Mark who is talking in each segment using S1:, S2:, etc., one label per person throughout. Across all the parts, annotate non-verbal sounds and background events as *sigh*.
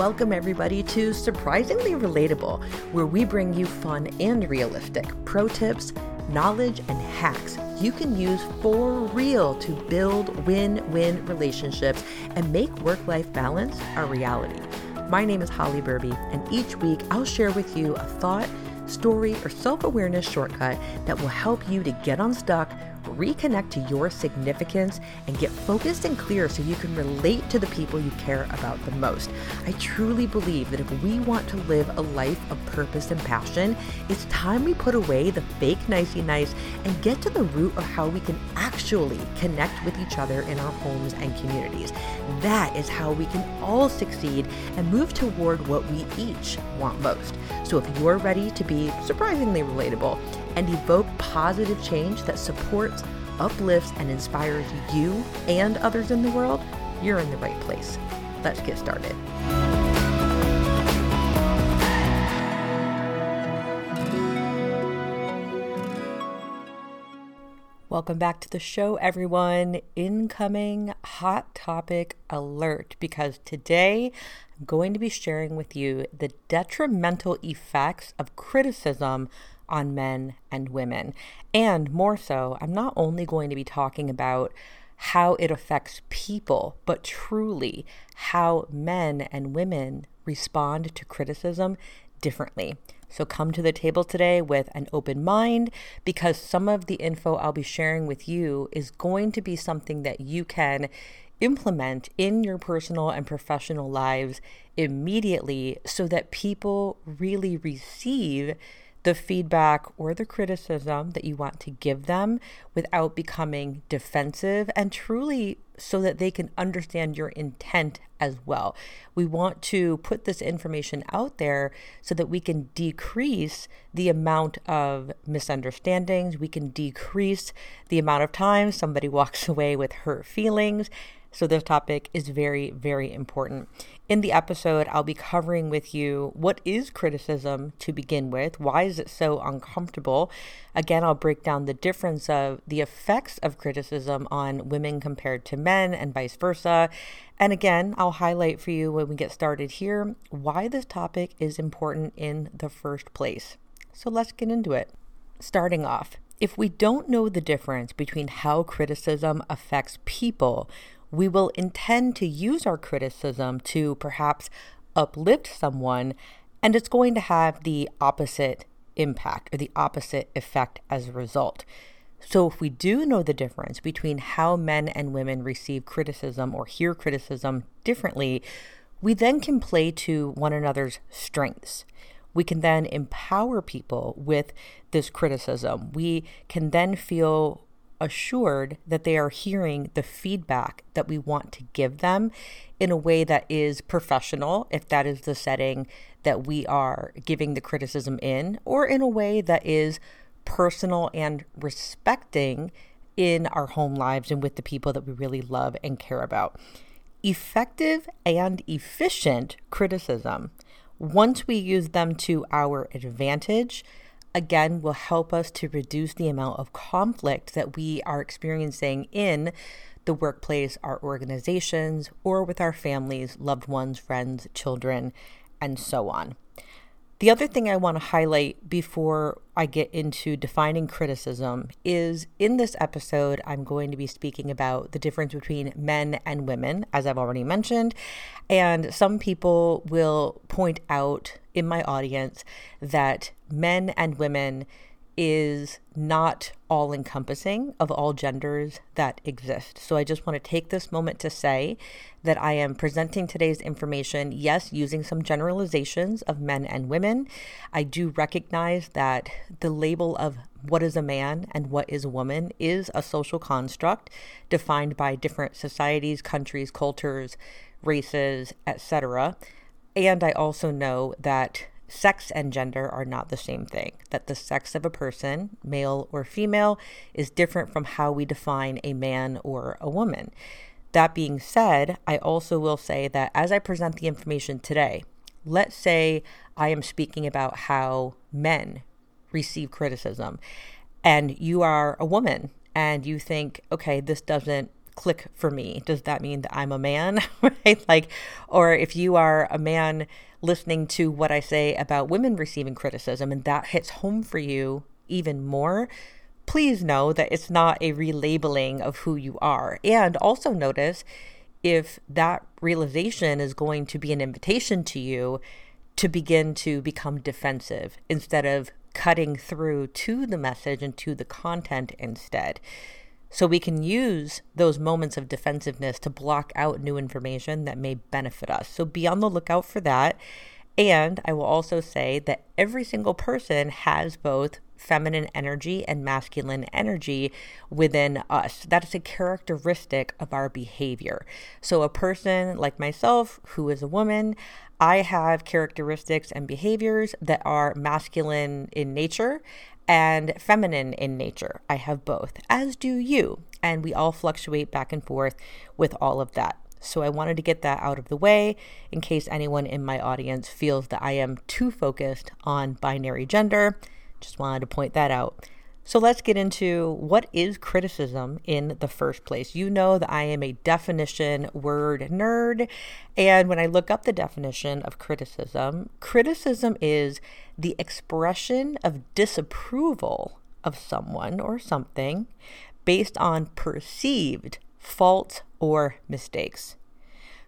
S1: welcome everybody to Surprisingly Relatable, where we bring you fun and realistic pro tips, knowledge, and hacks you can use for real to build win win relationships and make work life balance a reality. My name is Holly Burby, and each week I'll share with you a thought, story, or self awareness shortcut that will help you to get unstuck reconnect to your significance, and get focused and clear so you can relate to the people you care about the most. I truly believe that if we want to live a life of purpose and passion, it's time we put away the fake nicey nice and get to the root of how we can actually connect with each other in our homes and communities. That is how we can all succeed and move toward what we each want most. So if you're ready to be surprisingly relatable, and evoke positive change that supports, uplifts, and inspires you and others in the world, you're in the right place. Let's get started. Welcome back to the show, everyone. Incoming hot topic alert because today I'm going to be sharing with you the detrimental effects of criticism on men and women. And more so, I'm not only going to be talking about how it affects people, but truly how men and women respond to criticism differently. So come to the table today with an open mind because some of the info I'll be sharing with you is going to be something that you can implement in your personal and professional lives immediately so that people really receive the feedback or the criticism that you want to give them without becoming defensive and truly so that they can understand your intent as well. We want to put this information out there so that we can decrease the amount of misunderstandings, we can decrease the amount of time somebody *laughs* walks away with hurt feelings so, this topic is very, very important. In the episode, I'll be covering with you what is criticism to begin with, why is it so uncomfortable. Again, I'll break down the difference of the effects of criticism on women compared to men and vice versa. And again, I'll highlight for you when we get started here why this topic is important in the first place. So, let's get into it. Starting off, if we don't know the difference between how criticism affects people, we will intend to use our criticism to perhaps uplift someone, and it's going to have the opposite impact or the opposite effect as a result. So, if we do know the difference between how men and women receive criticism or hear criticism differently, we then can play to one another's strengths. We can then empower people with this criticism. We can then feel assured that they are hearing the feedback that we want to give them in a way that is professional, if that is the setting that we are giving the criticism in, or in a way that is personal and respecting in our home lives and with the people that we really love and care about. Effective and efficient criticism, once we use them to our advantage, again will help us to reduce the amount of conflict that we are experiencing in the workplace, our organizations, or with our families, loved ones, friends, children, and so on. The other thing I want to highlight before I get into defining criticism is in this episode, I'm going to be speaking about the difference between men and women, as I've already mentioned. And some people will point out in my audience that men and women is not all encompassing of all genders that exist. So I just want to take this moment to say that I am presenting today's information, yes, using some generalizations of men and women. I do recognize that the label of what is a man and what is a woman is a social construct defined by different societies, countries, cultures, races, etc. And I also know that sex and gender are not the same thing, that the sex of a person, male or female, is different from how we define a man or a woman. That being said, I also will say that as I present the information today, let's say I am speaking about how men receive criticism, and you are a woman and you think, okay, this doesn't click for me. Does that mean that I'm a man? *laughs* right? Like, or if you are a man listening to what I say about women receiving criticism and that hits home for you even more, please know that it's not a relabeling of who you are. And also notice if that realization is going to be an invitation to you to begin to become defensive instead of cutting through to the message and to the content instead. So we can use those moments of defensiveness to block out new information that may benefit us. So be on the lookout for that. And I will also say that every single person has both feminine energy and masculine energy within us. That is a characteristic of our behavior. So, a person like myself, who is a woman, I have characteristics and behaviors that are masculine in nature and feminine in nature. I have both, as do you. And we all fluctuate back and forth with all of that. So I wanted to get that out of the way in case anyone in my audience feels that I am too focused on binary gender. Just wanted to point that out. So let's get into what is criticism in the first place. You know that I am a definition word nerd. And when I look up the definition of criticism, criticism is the expression of disapproval of someone or something based on perceived faults or mistakes.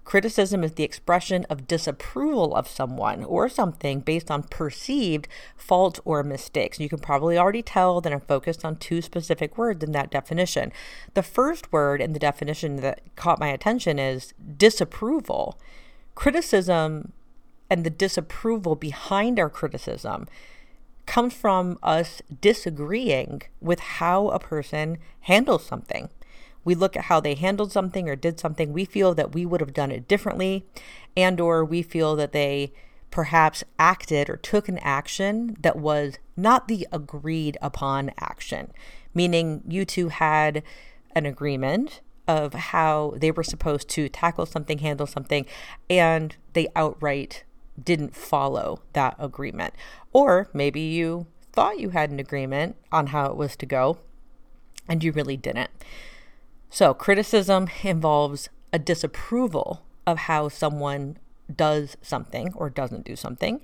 S1: Criticism is the expression of disapproval of someone or something based on perceived fault or mistakes. You can probably already tell that I'm focused on two specific words in that definition. The first word in the definition that caught my attention is disapproval. Criticism and the disapproval behind our criticism comes from us disagreeing with how a person handles something we look at how they handled something or did something. We feel that we would have done it differently and or we feel that they perhaps acted or took an action that was not the agreed upon action. Meaning you two had an agreement of how they were supposed to tackle something handle something and they outright didn't follow that agreement. Or maybe you thought you had an agreement on how it was to go and you really didn't so, criticism involves a disapproval of how someone does something or doesn't do something.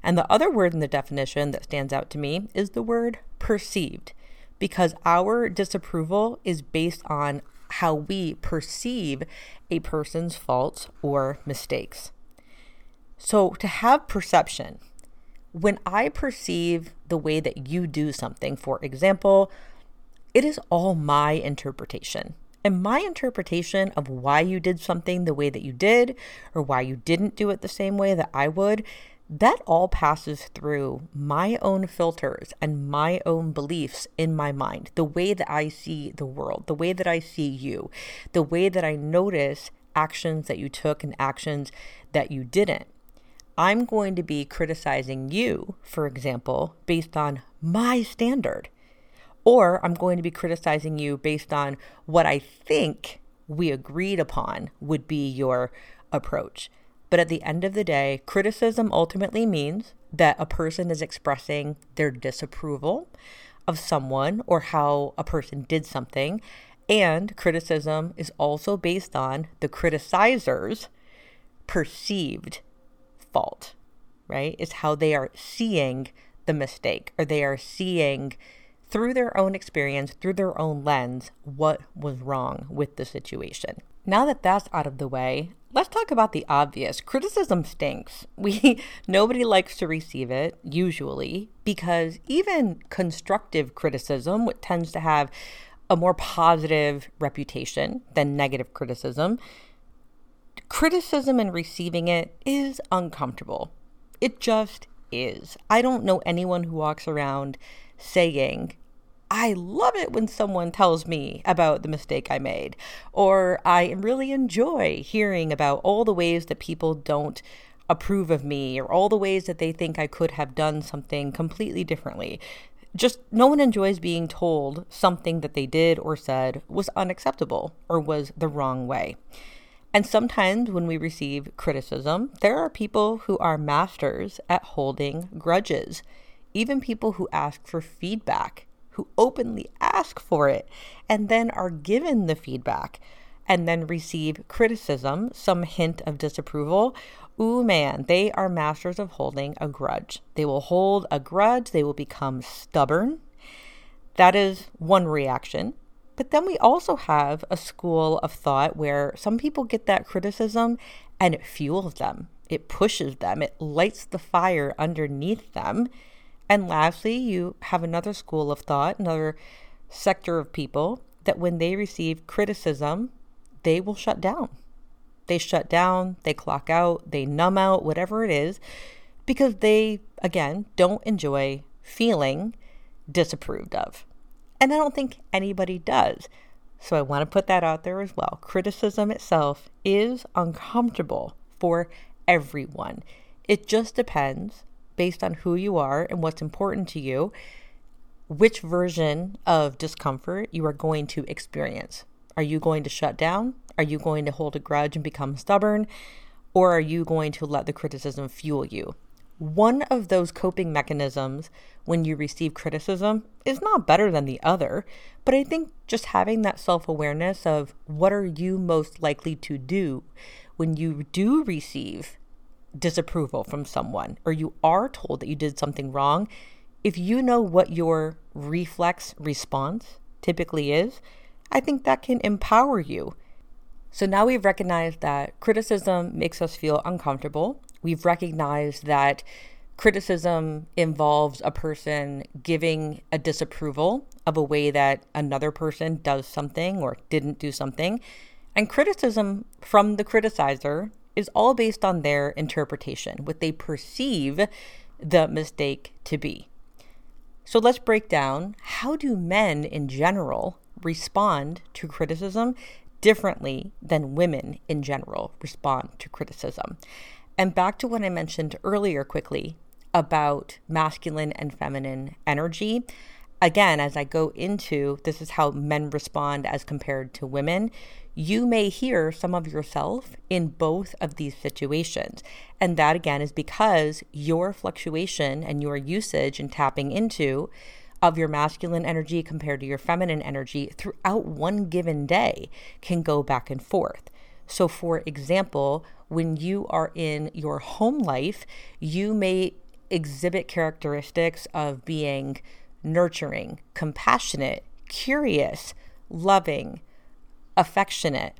S1: And the other word in the definition that stands out to me is the word perceived, because our disapproval is based on how we perceive a person's faults or mistakes. So, to have perception, when I perceive the way that you do something, for example, it is all my interpretation. And my interpretation of why you did something the way that you did, or why you didn't do it the same way that I would, that all passes through my own filters and my own beliefs in my mind, the way that I see the world, the way that I see you, the way that I notice actions that you took and actions that you didn't. I'm going to be criticizing you, for example, based on my standard or I'm going to be criticizing you based on what I think we agreed upon would be your approach. But at the end of the day, criticism ultimately means that a person is expressing their disapproval of someone or how a person did something. And criticism is also based on the criticizer's perceived fault, right? It's how they are seeing the mistake or they are seeing through their own experience, through their own lens, what was wrong with the situation. Now that that's out of the way, let's talk about the obvious. Criticism stinks. *laughs* We nobody likes to receive it usually because even constructive criticism, tends to have a more positive reputation than negative criticism, criticism and receiving it is uncomfortable. It just is. I don't know anyone who walks around saying I love it when someone tells me about the mistake I made, or I really enjoy hearing about all the ways that people don't approve of me, or all the ways that they think I could have done something completely differently. Just no one enjoys being told something that they did or said was unacceptable or was the wrong way. And sometimes when we receive criticism, there are people who are masters at holding grudges, even people who ask for feedback who openly ask for it and then are given the feedback and then receive criticism, some hint of disapproval, ooh man, they are masters of holding a grudge. They will hold a grudge, they will become stubborn. That is one reaction. But then we also have a school of thought where some people get that criticism and it fuels them, it pushes them, it lights the fire underneath them. And lastly, you have another school of thought, another sector of people that when they receive criticism, they will shut down. They shut down, they clock out, they numb out, whatever it is, because they, again, don't enjoy feeling disapproved of. And I don't think anybody does. So I want to put that out there as well. Criticism itself is uncomfortable for everyone. It just depends based on who you are and what's important to you, which version of discomfort you are going to experience. Are you going to shut down? Are you going to hold a grudge and become stubborn? Or are you going to let the criticism fuel you? One of those coping mechanisms when you receive criticism is not better than the other, but I think just having that self awareness of what are you most likely to do when you do receive disapproval from someone or you are told that you did something wrong, if you know what your reflex response typically is, I think that can empower you. So now we've recognized that criticism makes us feel uncomfortable. We've recognized that criticism involves a person giving a disapproval of a way that another person does something or didn't do something. And criticism from the criticizer is all based on their interpretation, what they perceive the mistake to be. So let's break down how do men in general respond to criticism differently than women in general respond to criticism. And back to what I mentioned earlier quickly about masculine and feminine energy. Again, as I go into this is how men respond as compared to women, you may hear some of yourself in both of these situations. And that again is because your fluctuation and your usage and tapping into of your masculine energy compared to your feminine energy throughout one given day can go back and forth. So, for example, when you are in your home life, you may exhibit characteristics of being nurturing, compassionate, curious, loving, affectionate,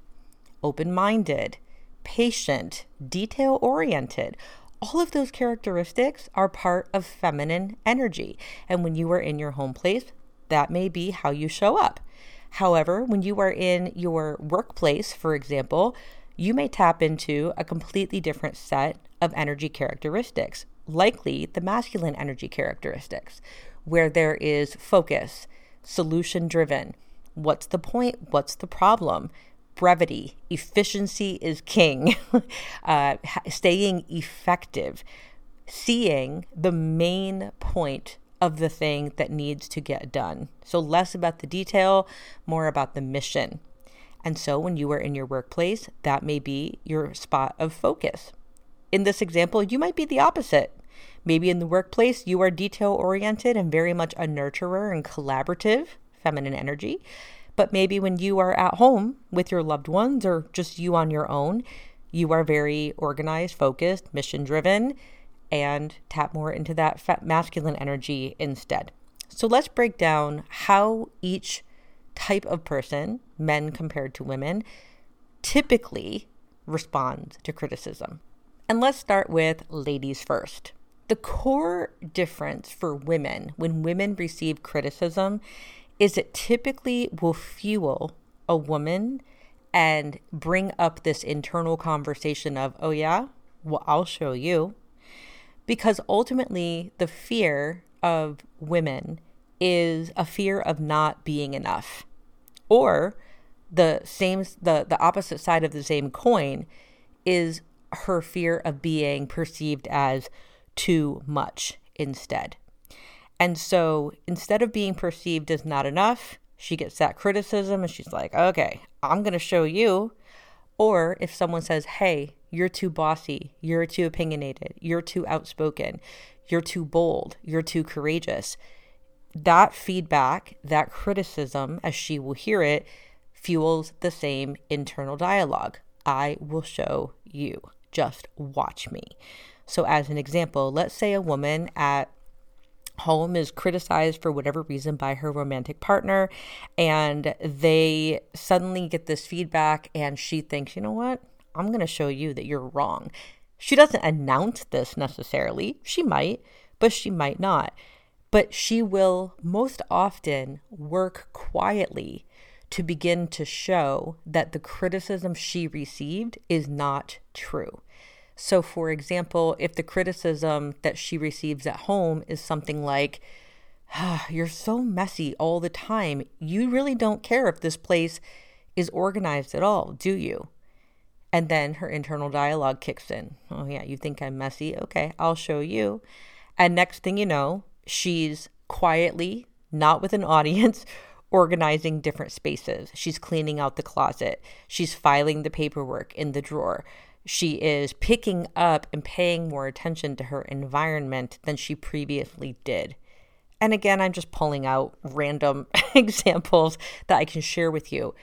S1: open minded, patient, detail oriented. All of those characteristics are part of feminine energy. And when you are in your home place, that may be how you show up. However, when you are in your workplace, for example, you may tap into a completely different set of energy characteristics, likely the masculine energy characteristics, where there is focus, solution driven, What's the point? What's the problem? Brevity, efficiency is king. *laughs* uh, staying effective, seeing the main point of the thing that needs to get done. So, less about the detail, more about the mission. And so, when you are in your workplace, that may be your spot of focus. In this example, you might be the opposite. Maybe in the workplace, you are detail oriented and very much a nurturer and collaborative feminine energy. But maybe when you are at home with your loved ones or just you on your own, you are very organized, focused, mission driven, and tap more into that masculine energy instead. So let's break down how each type of person, men compared to women, typically responds to criticism. And let's start with ladies first. The core difference for women when women receive criticism is it typically will fuel a woman and bring up this internal conversation of, oh, yeah, well, I'll show you. Because ultimately, the fear of women is a fear of not being enough. Or the same, the, the opposite side of the same coin is her fear of being perceived as too much instead. And so instead of being perceived as not enough, she gets that criticism and she's like, okay, I'm going to show you. Or if someone says, hey, you're too bossy, you're too opinionated, you're too outspoken, you're too bold, you're too courageous, that feedback, that criticism, as she will hear it, fuels the same internal dialogue. I will show you. Just watch me. So, as an example, let's say a woman at home is criticized for whatever reason by her romantic partner, and they suddenly get this feedback, and she thinks, you know what? I'm going to show you that you're wrong. She doesn't announce this necessarily. She might, but she might not. But she will most often work quietly to begin to show that the criticism she received is not true. So, for example, if the criticism that she receives at home is something like, ah, You're so messy all the time, you really don't care if this place is organized at all, do you? And then her internal dialogue kicks in. Oh, yeah, you think I'm messy? Okay, I'll show you. And next thing you know, she's quietly, not with an audience, *laughs* organizing different spaces. She's cleaning out the closet. She's filing the paperwork in the drawer. She is picking up and paying more attention to her environment than she previously did. And again, I'm just pulling out random *laughs* examples that I can share with you.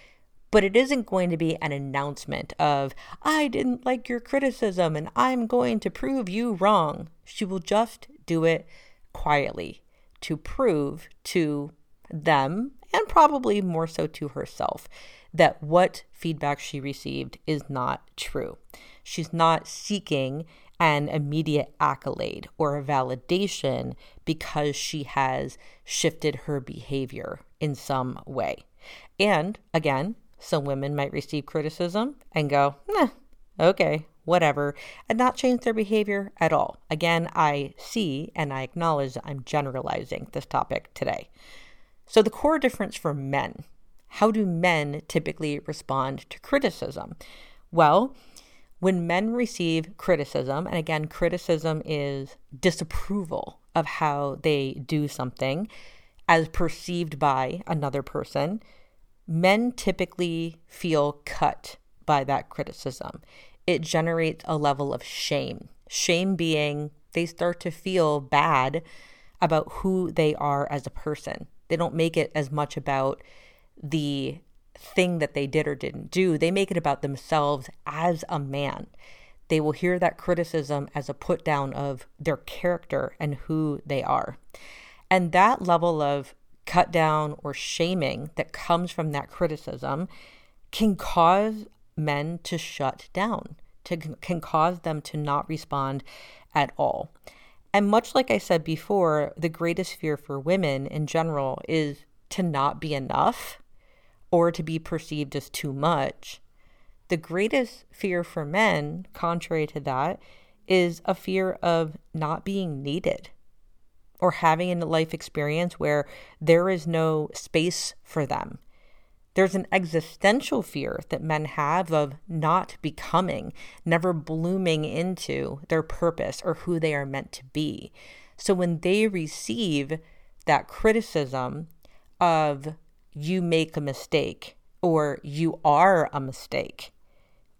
S1: But it isn't going to be an announcement of, I didn't like your criticism and I'm going to prove you wrong. She will just do it quietly to prove to them probably more so to herself, that what feedback she received is not true. She's not seeking an immediate accolade or a validation because she has shifted her behavior in some way. And again, some women might receive criticism and go, nah, okay, whatever, and not change their behavior at all. Again, I see and I acknowledge that I'm generalizing this topic today. So, the core difference for men how do men typically respond to criticism? Well, when men receive criticism, and again, criticism is disapproval of how they do something as perceived by another person, men typically feel cut by that criticism. It generates a level of shame. Shame being they start to feel bad about who they are as a person. They don't make it as much about the thing that they did or didn't do. They make it about themselves as a man. They will hear that criticism as a put down of their character and who they are. And that level of cut down or shaming that comes from that criticism can cause men to shut down, to, can cause them to not respond at all. And much like I said before, the greatest fear for women in general is to not be enough or to be perceived as too much. The greatest fear for men, contrary to that, is a fear of not being needed or having a life experience where there is no space for them. There's an existential fear that men have of not becoming, never blooming into their purpose or who they are meant to be. So when they receive that criticism of you make a mistake or you are a mistake,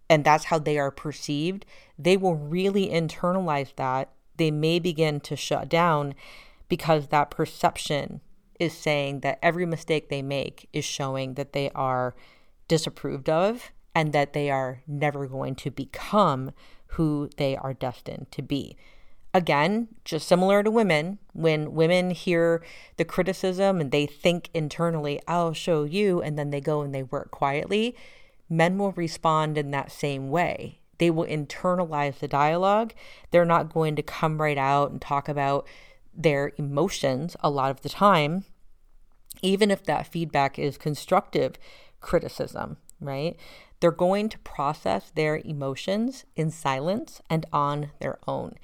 S1: and that's how they are perceived, they will really internalize that. They may begin to shut down because that perception is saying that every mistake they make is showing that they are disapproved of and that they are never going to become who they are destined to be. Again, just similar to women, when women hear the criticism and they think internally, I'll show you, and then they go and they work quietly, men will respond in that same way. They will internalize the dialogue. They're not going to come right out and talk about their emotions a lot of the time, even if that feedback is constructive criticism, right? They're going to process their emotions in silence and on their own.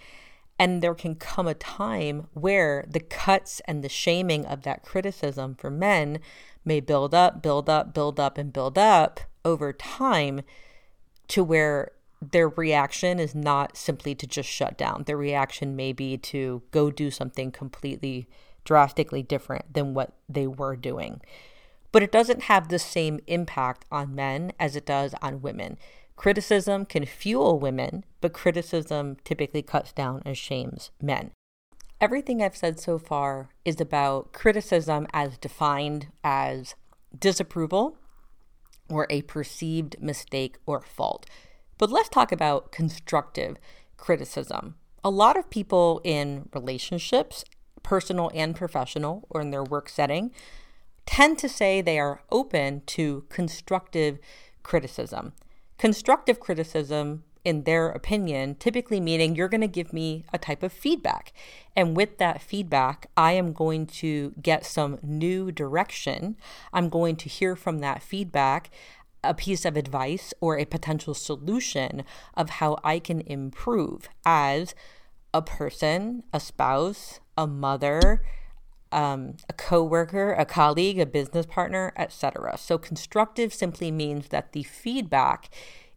S1: And there can come a time where the cuts and the shaming of that criticism for men may build up, build up, build up, and build up over time to where their reaction is not simply to just shut down. Their reaction may be to go do something completely drastically different than what they were doing. But it doesn't have the same impact on men as it does on women. Criticism can fuel women, but criticism typically cuts down and shames men. Everything I've said so far is about criticism as defined as disapproval, or a perceived mistake or fault. But let's talk about constructive criticism. A lot of people in relationships, personal and professional, or in their work setting, tend to say they are open to constructive criticism. Constructive criticism, in their opinion, typically meaning you're going to give me a type of feedback. And with that feedback, I am going to get some new direction. I'm going to hear from that feedback a piece of advice or a potential solution of how I can improve as a person, a spouse, a mother, um, a coworker, a colleague, a business partner, etc. So constructive simply means that the feedback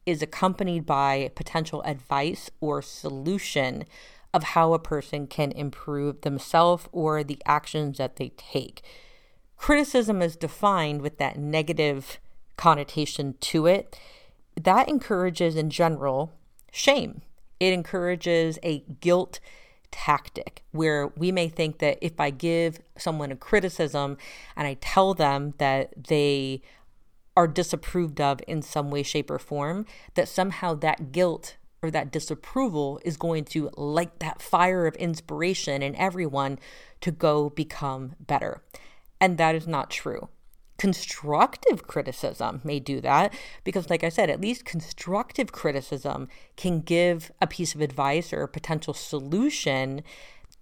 S1: is accompanied by potential advice or solution of how a person can improve themselves or the actions that they take. Criticism is defined with that negative connotation to it. That encourages, in general, shame. It encourages a guilt tactic where we may think that if I give someone a criticism and I tell them that they are disapproved of in some way, shape, or form, that somehow that guilt or that disapproval is going to light that fire of inspiration in everyone to go become better. And that is not true constructive criticism may do that because like i said at least constructive criticism can give a piece of advice or a potential solution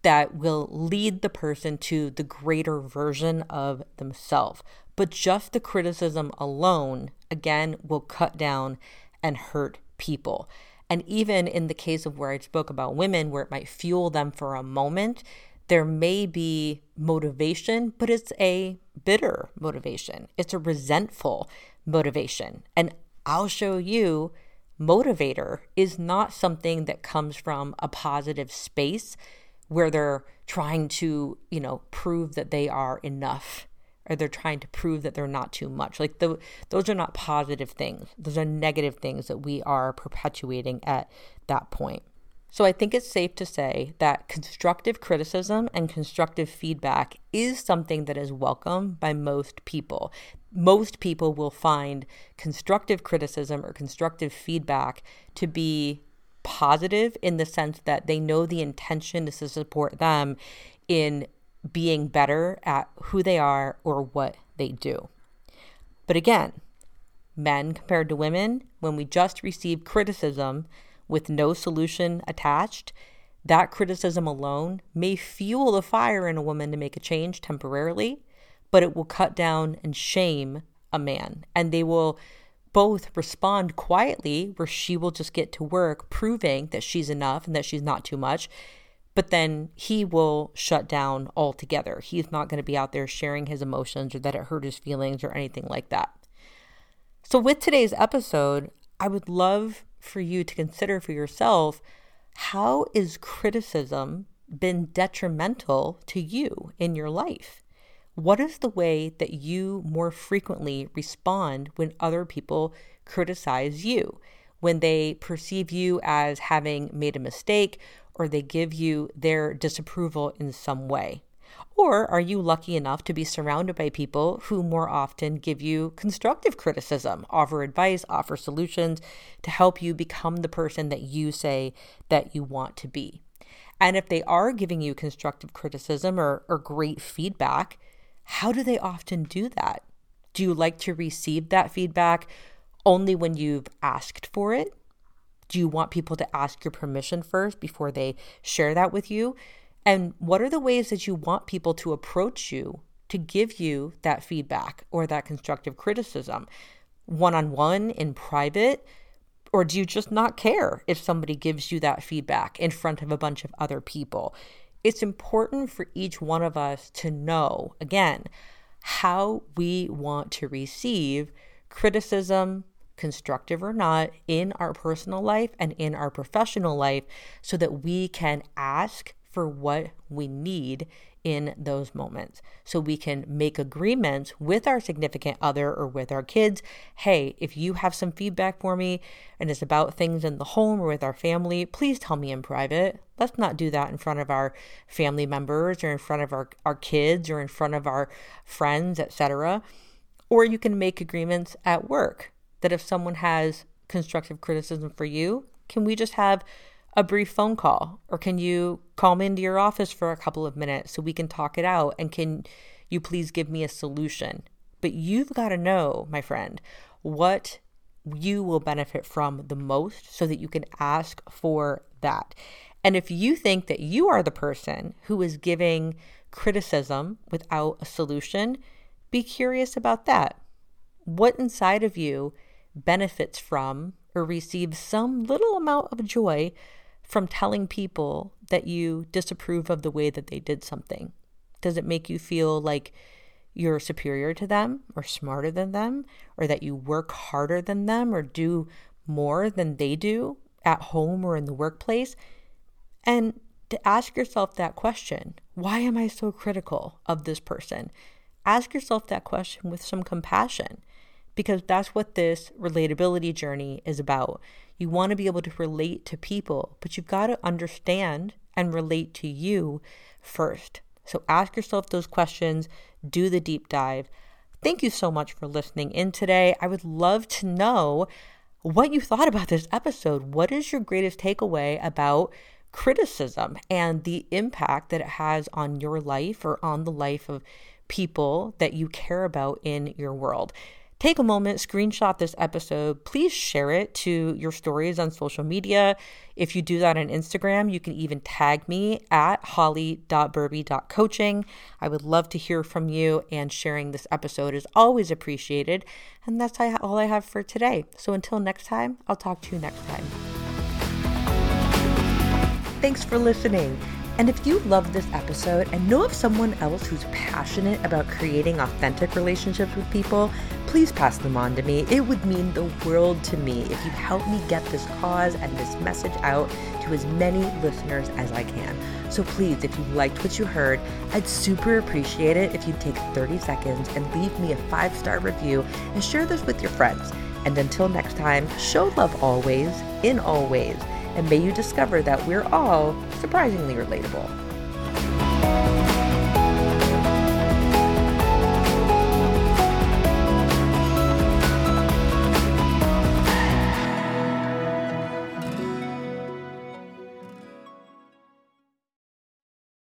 S1: that will lead the person to the greater version of themselves. But just the criticism alone again will cut down and hurt people. And even in the case of where i spoke about women where it might fuel them for a moment there may be motivation, but it's a bitter motivation. It's a resentful motivation. And I'll show you motivator is not something that comes from a positive space where they're trying to, you know, prove that they are enough or they're trying to prove that they're not too much. Like the, those are not positive things. Those are negative things that we are perpetuating at that point. So I think it's safe to say that constructive criticism and constructive feedback is something that is welcome by most people. Most people will find constructive criticism or constructive feedback to be positive in the sense that they know the intention is to support them in being better at who they are or what they do. But again, men compared to women, when we just receive criticism, with no solution attached, that criticism alone may fuel the fire in a woman to make a change temporarily, but it will cut down and shame a man. And they will both respond quietly, where she will just get to work proving that she's enough and that she's not too much. But then he will shut down altogether. He's not going to be out there sharing his emotions or that it hurt his feelings or anything like that. So, with today's episode, I would love for you to consider for yourself how is criticism been detrimental to you in your life? What is the way that you more frequently respond when other people criticize you? When they perceive you as having made a mistake or they give you their disapproval in some way? Or are you lucky enough to be surrounded by people who more often give you constructive criticism, offer advice, offer solutions to help you become the person that you say that you want to be? And if they are giving you constructive criticism or, or great feedback, how do they often do that? Do you like to receive that feedback only when you've asked for it? Do you want people to ask your permission first before they share that with you? And what are the ways that you want people to approach you to give you that feedback or that constructive criticism? One on one, in private? Or do you just not care if somebody gives you that feedback in front of a bunch of other people? It's important for each one of us to know, again, how we want to receive criticism, constructive or not, in our personal life and in our professional life so that we can ask for what we need in those moments. So we can make agreements with our significant other or with our kids. Hey, if you have some feedback for me and it's about things in the home or with our family, please tell me in private. Let's not do that in front of our family members or in front of our, our kids or in front of our friends, etc. Or you can make agreements at work that if someone has constructive criticism for you, can we just have a brief phone call? Or can you call me into your office for a couple of minutes so we can talk it out? And can you please give me a solution? But you've got to know, my friend, what you will benefit from the most so that you can ask for that. And if you think that you are the person who is giving criticism without a solution, be curious about that. What inside of you benefits from or receives some little amount of joy from telling people that you disapprove of the way that they did something? Does it make you feel like you're superior to them or smarter than them or that you work harder than them or do more than they do at home or in the workplace? And to ask yourself that question why am I so critical of this person? Ask yourself that question with some compassion because that's what this relatability journey is about. You want to be able to relate to people, but you've got to understand and relate to you first. So ask yourself those questions, do the deep dive. Thank you so much for listening in today. I would love to know what you thought about this episode. What is your greatest takeaway about criticism and the impact that it has on your life or on the life of people that you care about in your world? Take a moment, screenshot this episode. Please share it to your stories on social media. If you do that on Instagram, you can even tag me at holly.burby.coaching. I would love to hear from you, and sharing this episode is always appreciated. And that's all I have for today. So until next time, I'll talk to you next time. Thanks for listening. And if you love this episode and know of someone else who's passionate about creating authentic relationships with people, please pass them on to me. It would mean the world to me if you help me get this cause and this message out to as many listeners as I can. So please, if you liked what you heard, I'd super appreciate it if you'd take 30 seconds and leave me a five star review and share this with your friends. And until next time, show love always, in all ways and may you discover that we're all surprisingly relatable.